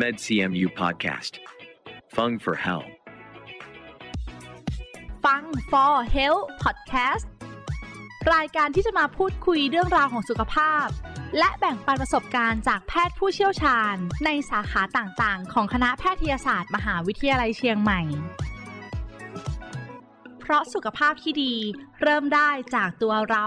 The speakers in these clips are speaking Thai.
MedCMU Podcast. Fung for Hell. ฟัง for health podcast รายการที่จะมาพูดคุยเรื่องราวของสุขภาพ และแบ่งปันประสบการณ์จากแพทย์ผู้เชี่ยวชาญ ในสาขาต่างๆ ของคณะแพทยศาสตร์ มหาวิทยาลัยเชียงใหม่ เพราะสุขภาพที่ดีเริ่มได้จากตัวเรา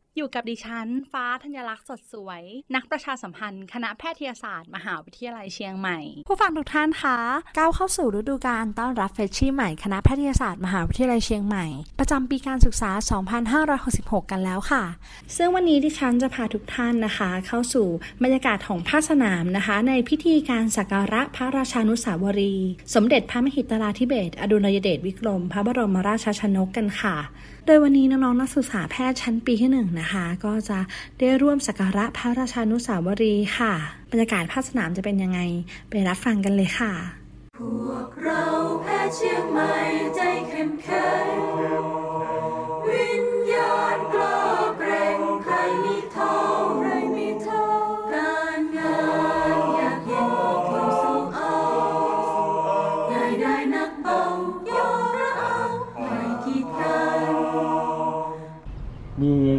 อยู่กับดิฉัน ฟ้าธัญลักษณ์สดสวย นักประชาสัมพันธ์ คณะแพทยศาสตร์ มหาวิทยาลัยเชียงใหม่ ผู้ฟังทุกท่านคะ ก้าวเข้าสู่ฤดูกาลต้อนรับเฟชชี่ใหม่คณะแพทยศาสตร์ มหาวิทยาลัยเชียงใหม่ ประจำปีการศึกษา 2566 กันแล้วค่ะ ซึ่งวันนี้ดิฉันจะพาทุกท่านนะคะ เข้าสู่บรรยากาศของภาคสนามนะคะ ในพิธีการสักการะพระราชานุสาวรี สมเด็จพระมหิตลาธิเบศอดุลยเดชวิกรม พระบรมราชชนกกันค่ะโดยวันนี้น้องๆนักศึกษาแพทย์ชั้นปีที่หนึ่งนะคะ ก็จะได้ร่วมสักการะพระราชานุสาวรีย์ค่ะ บรรยากาศภาคสนามจะเป็นยังไง ไปรับฟังกันเลยค่ะ พวกเราแพทย์เชียงใหม่ใจเข้มแข็ง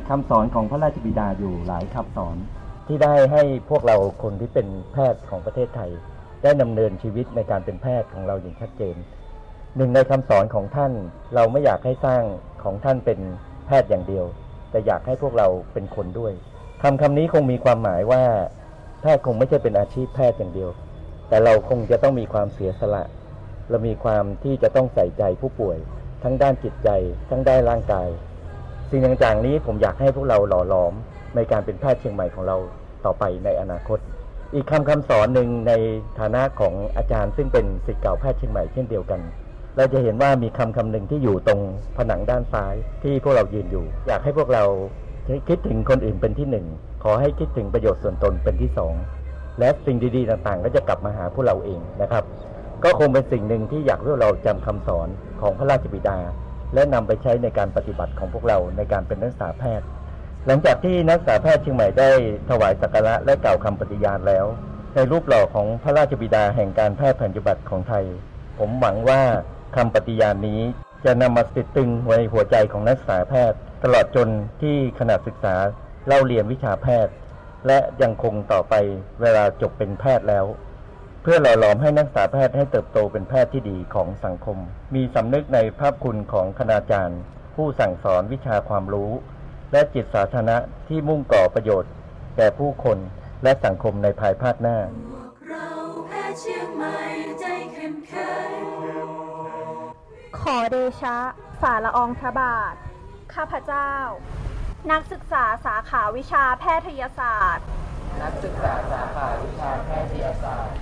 คำสอนของพระราชบิดาอยู่หลายคำสอน ที่ได้ให้พวกเราคนที่เป็นแพทย์ของประเทศไทย ได้ดำเนินชีวิตในการเป็นแพทย์ของเราอย่างชัดเจน หนึ่งในคำสอนของท่านเราไม่อยากให้สร้างของท่านเป็นแพทย์อย่างเดียว แต่อยากให้พวกเราเป็นคนด้วยคำคำนี้คงมีความหมายว่าแพทย์คงไม่ใช่เป็นอาชีพแพทย์อย่างเดียว แต่เราคงจะต้องมีความเสียสละเรามีความที่จะต้องใส่ใจผู้ป่วย ทั้งด้านจิตใจ ทั้งด้านร่างกาย สิ่งต่างๆนี้ผมอยากให้พวกเราหล่อหลอมในการเป็นแพทย์เชียงใหม่ของเราต่อไปในอนาคต อีกคำคำสอนหนึ่งในฐานะของอาจารย์ซึ่งเป็นศิษย์เก่าแพทย์เชียงใหม่เช่นเดียวกัน เราจะเห็นว่ามีคำคำหนึ่งที่อยู่ตรงผนังด้านซ้ายที่พวกเรายืนอยู่ อยากให้พวกเราคิดถึงคนอื่นเป็นที่หนึ่งขอให้คิดถึงประโยชน์ส่วนตนเป็นที่สองและสิ่งดีๆต่างๆ ก็จะกลับมาหาพวกเราเองนะครับ ก็คงเป็นสิ่งหนึ่งที่อยากให้เราจำคำสอนของพระราชบิดา และนำไปใช้ในการปฏิบัติของพวกเราในการเป็นนักศึกษาแพทย์ หลังจากที่นักศึกษาแพทย์เชียงใหม่ได้ถวายสักการะและกล่าวคำปฏิญาณแล้ว ในรูปหล่อของพระราชบิดาแห่งการแพทย์แผนจุบันของไทย ผมหวังว่าคำปฏิญาณนี้จะนำมาติดตึงไว้ในหัวใจของนักศึกษาแพทย์ ตลอดจนที่ขณะศึกษาเล่าเรียนวิชาแพทย์ และยังคงต่อไปเวลาจบเป็นแพทย์แล้ว เพื่อหล่อหลอมให้นักศึกษาแพทย์ให้เติบโตเป็นแพทย์ที่ดีของสังคม มีสำนึกในภาพคุณของคณาจารย์ ผู้สั่งสอนวิชาความรู้ และจิตสาธารณะที่มุ่งก่อประโยชน์ แก่ผู้คนและสังคมในภายภาคหน้าพวกเราแพทย์เชียงใหม่ใจเข้มแข็งขอเดชะฝ่าละอองพระบาท ข้าพเจ้า นักศึกษาสาขาวิชาแพทยศาสตร์ นักศึกษาสาขาวิชาแพทยศาสตร์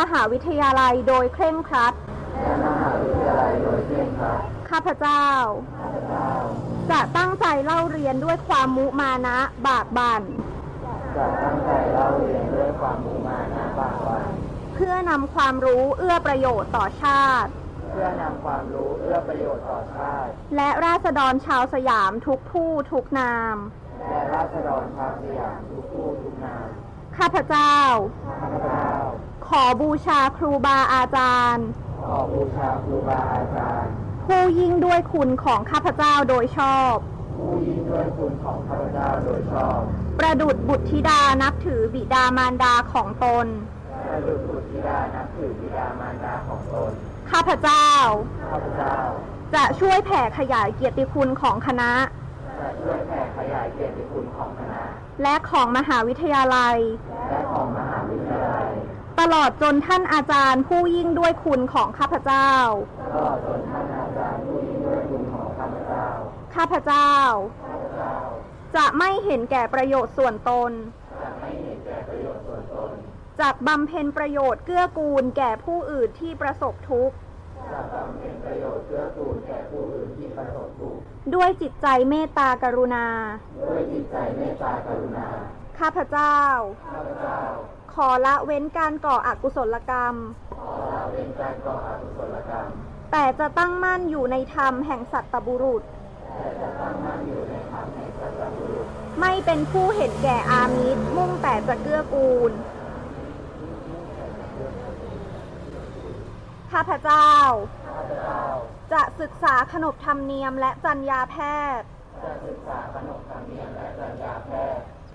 มหาวิทยาลัยโดยเคร่งครัด ข้าพเจ้า จะตั้งใจเล่าเรียนด้วยความมุมานะบากบัน่นเพื่อนำความรู้เอื้อประโยชน์ต่อชาติ เพื่อนำความรู้เอื้อประโยชน์ต่อชาติ และราษฎรชาวสยามทุกผู้ทุกนาม และราษฎรชาวสยามทุกผู้ทุกนาม ข้าพเจ้าข อบูชาครูบาอาจารย์ ขอบูชาครูบาอาจารย์ ผู้ยิ่งด้วยคุณของข้าพเจ้าโดยชอบ ผู้ยิ่งด้วยด้วยคุณของข้าพเจ้าโดยชอบ ประดุดบุตรธิดานับถือบิดามารดาของตนและดุจบุตรธิดานับถือบิดามารดาของตน ข้าพเจ้า ข้าพเจ้า จะช่วยแผ่ขยายเกียรติคุณของคณะ จะช่วยแผ่ขยายเกียรติคุณของคณะ และของมหาวิทยาลัย และของมหาวิทยาลัย ตลอดจนท่านอาจารย์ผู้ยิ่งด้วยคุณของข้าพเจ้า ตลอดจนท่านอาจารย์ผู้ยิ่งด้วยคุณของข้าพเจ้า ข้าพเจ้า จะไม่เห็นแก่ประโยชน์ส่วนตนจากบำเพ็ญประโยชน์เกื้อกูลแก่ผู้อื่นที่ประสบทุกข์ ด้วยจิตใจเมตตากรุณา ด้วยจิตใจเมตตากรุณา ข้าพเจ้า ข้าพเจ้า ขอละเว้นการก่ออกุศลกรรม ขอละเว้นการก่ออกุศลกรรมแต่จะตั้งมั่นอยู่ในธรรมแห่งสัตตบุรุษ ไม่เป็นผู้เห็นแก่อามิตรมุ่งแต่จะเกื้อกูล ข้าพเจ้า จะศึกษาขนบธรรมเนียมและจรรยาแพทย์พ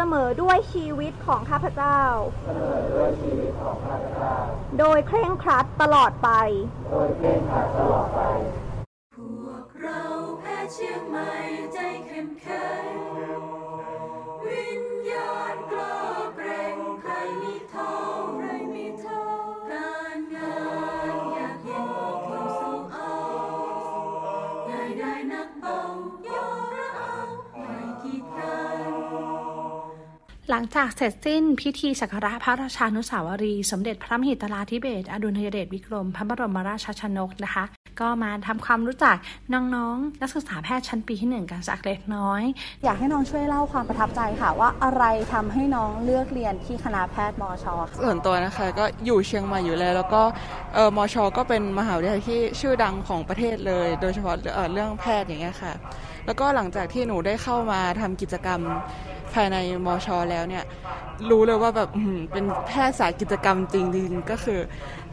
สมอด้วยชีวิตของข้าพเจ้า โดยเคร่งครัดตลอดไป พวกเราแพ้เชียงใหม่ใจเข้มแข็ง หลังจากเสร็จสิ้นพิธีสักการะพระราชานุสาวรี สมเด็จพระมหิดลาธิเบศอดุลยเดชวิกรม พระบรมราชชนกนะคะ ก็มาทำความรู้จักน้องๆนักศึกษาแพทย์ชั้นปีที่หนึ่งกันสักเล็กน้อย อยากให้น้องช่วยเล่าความประทับใจค่ะ ว่าอะไรทำให้น้องเลือกเรียนที่คณะแพทย์มอชค่ะส่วนตัวนะคะก็อยู่เชียงใหม่อยู่แล้ว แล้วก็เออมอชอก็เป็นมหาวิทยาลัยที่ชื่อดังของประเทศเลย โดยเฉพาะเเรื่องแพทย์อย่างเงี้ยค่ะ แล้วก็หลังจากที่หนูได้เข้ามาทำกิจกรรม ภายในมอชอแล้วเนี่ยรู้เลยว่าแบบเป็นแพทย์สายกิจกรรมจริงๆก็คือ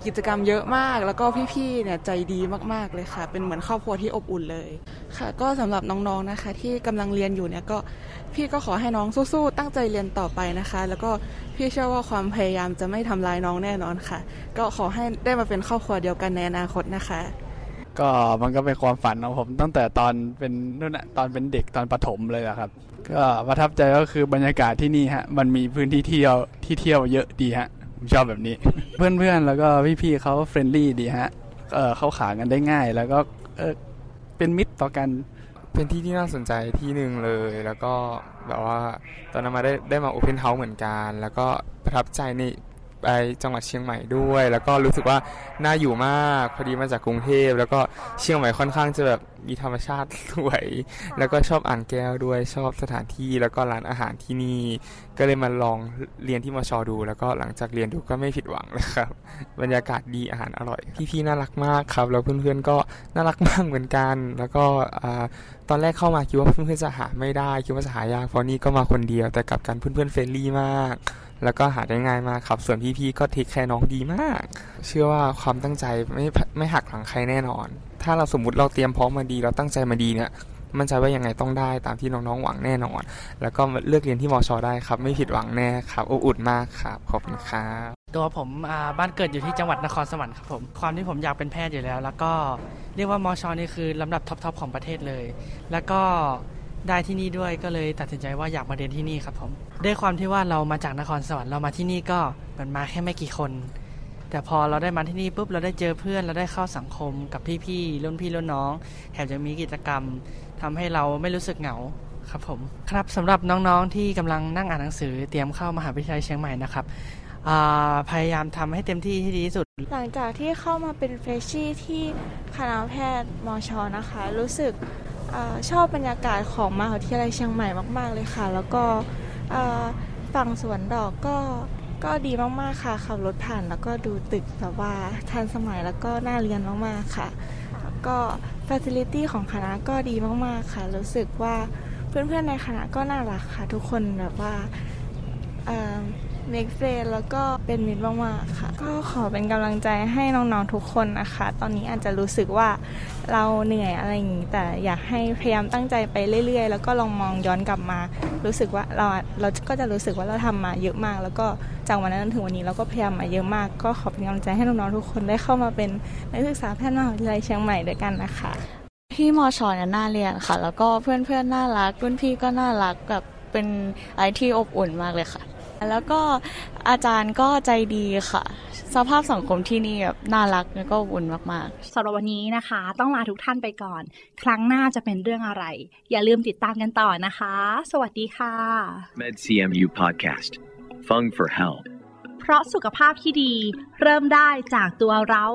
กิจกรรมเยอะมากแล้วก็พี่ๆเนี่ยใจดีมากๆเลยค่ะ เป็นเหมือนครอบครัวที่อบอุ่นเลยค่ะ ก็สำหรับน้องๆนะคะ ที่กำลังเรียนอยู่เนี่ยก็พี่ก็ขอให้น้องสู้ๆตั้งใจเรียนต่อไปนะคะ แล้วก็พี่เชื่อว่าความพยายามจะไม่ทำลายน้องแน่นอนค่ะ ก็ขอให้ได้มาเป็นครอบครัวเดียวกันในอนาคตนะคะ ก็มันก็เป็นความฝันของผมตั้งแต่ตอนเป็นนู่นน่ะตอนเป็นเด็กตอนประถมเลยอะครับ ก็ประทับใจก็คือบรรยากาศที่นี่ฮะ มันมีพื้นที่เที่ยวที่เที่ยวเยอะดีฮะผมชอบแบบนี้ เพื่อนๆแล้วก็พี่ๆเขา friendly ดีฮะเออเข้าขากันได้ง่าย แล้วก็เออเป็นมิตรต่อกันเป็นที่ที่น่าสนใจที่หนึ่งเลย แล้วก็แบบว่าตอนนั้นมาได้ได้มา open house เหมือนกัน แล้วก็ประทับใจใน ไปจังหวัดเชียงใหม่ด้วย แล้วก็รู้สึกว่าน่าอยู่มากพอดีมาจากกรุงเทพแล้วก็เชียงใหม่ค่อนข้างจะแบบมีธรรมชาติสวย แล้วก็ชอบอ่างแก้วด้วยชอบสถานที่แล้วก็ร้านอาหารที่นี่ ก็เลยมาลองเรียนที่มชดู แล้วก็หลังจากเรียนดูก็ไม่ผิดหวังเลยครับ บรรยากาศดีอาหารอร่อย พี่ๆน่ารักมากครับแล้วเพื่อนๆก็น่ารักมากเหมือนกัน แล้วก็อ่าตอนแรกเข้ามาคิดว่าเพื่อนๆจะหาไม่ได้คิดว่าจะหายากเพราะนี่ก็มาคนเดียวแต่กลับกันเพื่อนๆเฟรนลี่มาก แล้วก็หาได้ง่ายมากครับ ส่วนพี่ๆก็ take care น้องดีมาก เชื่อว่าความตั้งใจไม่ไม่หักหลังใครแน่นอน ถ้าเราสมมติเราเตรียมพร้อมมาดีเราตั้งใจมาดีเนี่ยมั่นใจว่ายังไงต้องได้ตามที่น้องๆหวังแน่นอน แล้วก็เลือกเรียนที่มอชอได้ครับ ไม่ผิดหวังแน่ครับอบอุ่นมากครับขอบคุณครับตัวผมบ้านเกิดอยู่ที่จังหวัดนครสวรรค์ครับผมความที่ผมอยากเป็นแพทย์อยู่แล้ว แล้วก็เรียกว่ามอชอนี่คือลำดับ top ๆของประเทศเลย แล้วก็ ได้ที่นี่ด้วยก็เลยตัดสินใจว่าอยากมาเรียนที่นี่ครับผมด้วยความที่ว่าเรามาจากนครสวรรค์เรามาที่นี่ก็เหมันมาแค่ไม่กี่คน แต่พอเราได้มาที่นี่ปุ๊บเราได้เจอเพื่อนเราได้เข้าสังคมกับพี่ๆรุ่นพี่รุ่นน้องแถมยังมีกิจกรรมทำให้เราไม่รู้สึกเหงาครับผมครับสำหรับน้องๆที่กำลังนั่งอ่านหนังสือเตรียมเข้ามหาวิทยาลัยเชียงใหม่นะครับพยายามทำให้เต็มที่ให้ดีที่สุด หลังจากที่เข้ามาเป็นเฟรชชี่ที่คณะแพทย์มอชอนะคะ รู้สึก ชอบบรรยากาศของมหาวิทยาลัยเชียงใหม่มาก ๆ เลยค่ะ แล้วก็ฝั่งสวนดอกก็ก็ดีมาก ๆ ค่ะ ขับรถผ่านแล้วก็ดูตึกแบบว่าทันสมัยแล้วก็น่าเรียนมาก ๆ ค่ะ แล้วก็ฟ a ซิลิตี้ของคณะก็ดีมาก ๆ ค่ะ รู้สึกว่าเพื่อน ๆ ในคณะก็น่ารักค่ะ ทุกคนแบบว่า make friend แล้วก็เป็นมิตรมากๆค่ะ ก็ขอเป็นกำลังใจให้น้องๆทุกคนนะคะ ตอนนี้อาจจะรู้สึกว่าเราเหนื่อยอะไรอย่างนี้ แต่อยากให้พยายามตั้งใจไปเรื่อย ๆ แล้วก็ลองมองย้อนกลับมา รู้สึกว่าเราเราก็จะรู้สึกว่าเราทำมาเยอะมาก แล้วก็จากวันนั้นถึงวันนี้เราก็พยายามมาเยอะมาก ก็ขอเป็นกำลังใจให้น้องๆทุกคนได้เข้ามาเป็นนักศึกษาแพทย์มหาวิทยาลัยเชียงใหม่ด้วยกันนะคะพี่มอชอเนี่ยน่าเรียนค่ะ แล้วก็เพื่อนๆน่ารักรุ่นพี่ก็น่ารักแบบเป็นไรที่อบอุ่นมากเลยค่ะ แล้วก็อาจารย์ก็ใจดีค่ะ สภาพสังคมที่นี่แบบน่ารักแล้วก็อุ่นมากๆสำหรับวันนี้นะคะ ต้องลาทุกท่านไปก่อน ครั้งหน้าจะเป็นเรื่องอะไร อย่าลืมติดตามกันต่อนะคะ สวัสดีค่ะ MedCMU Podcast Fung for Health เพราะสุขภาพที่ดี เริ่มได้จากตัวเรา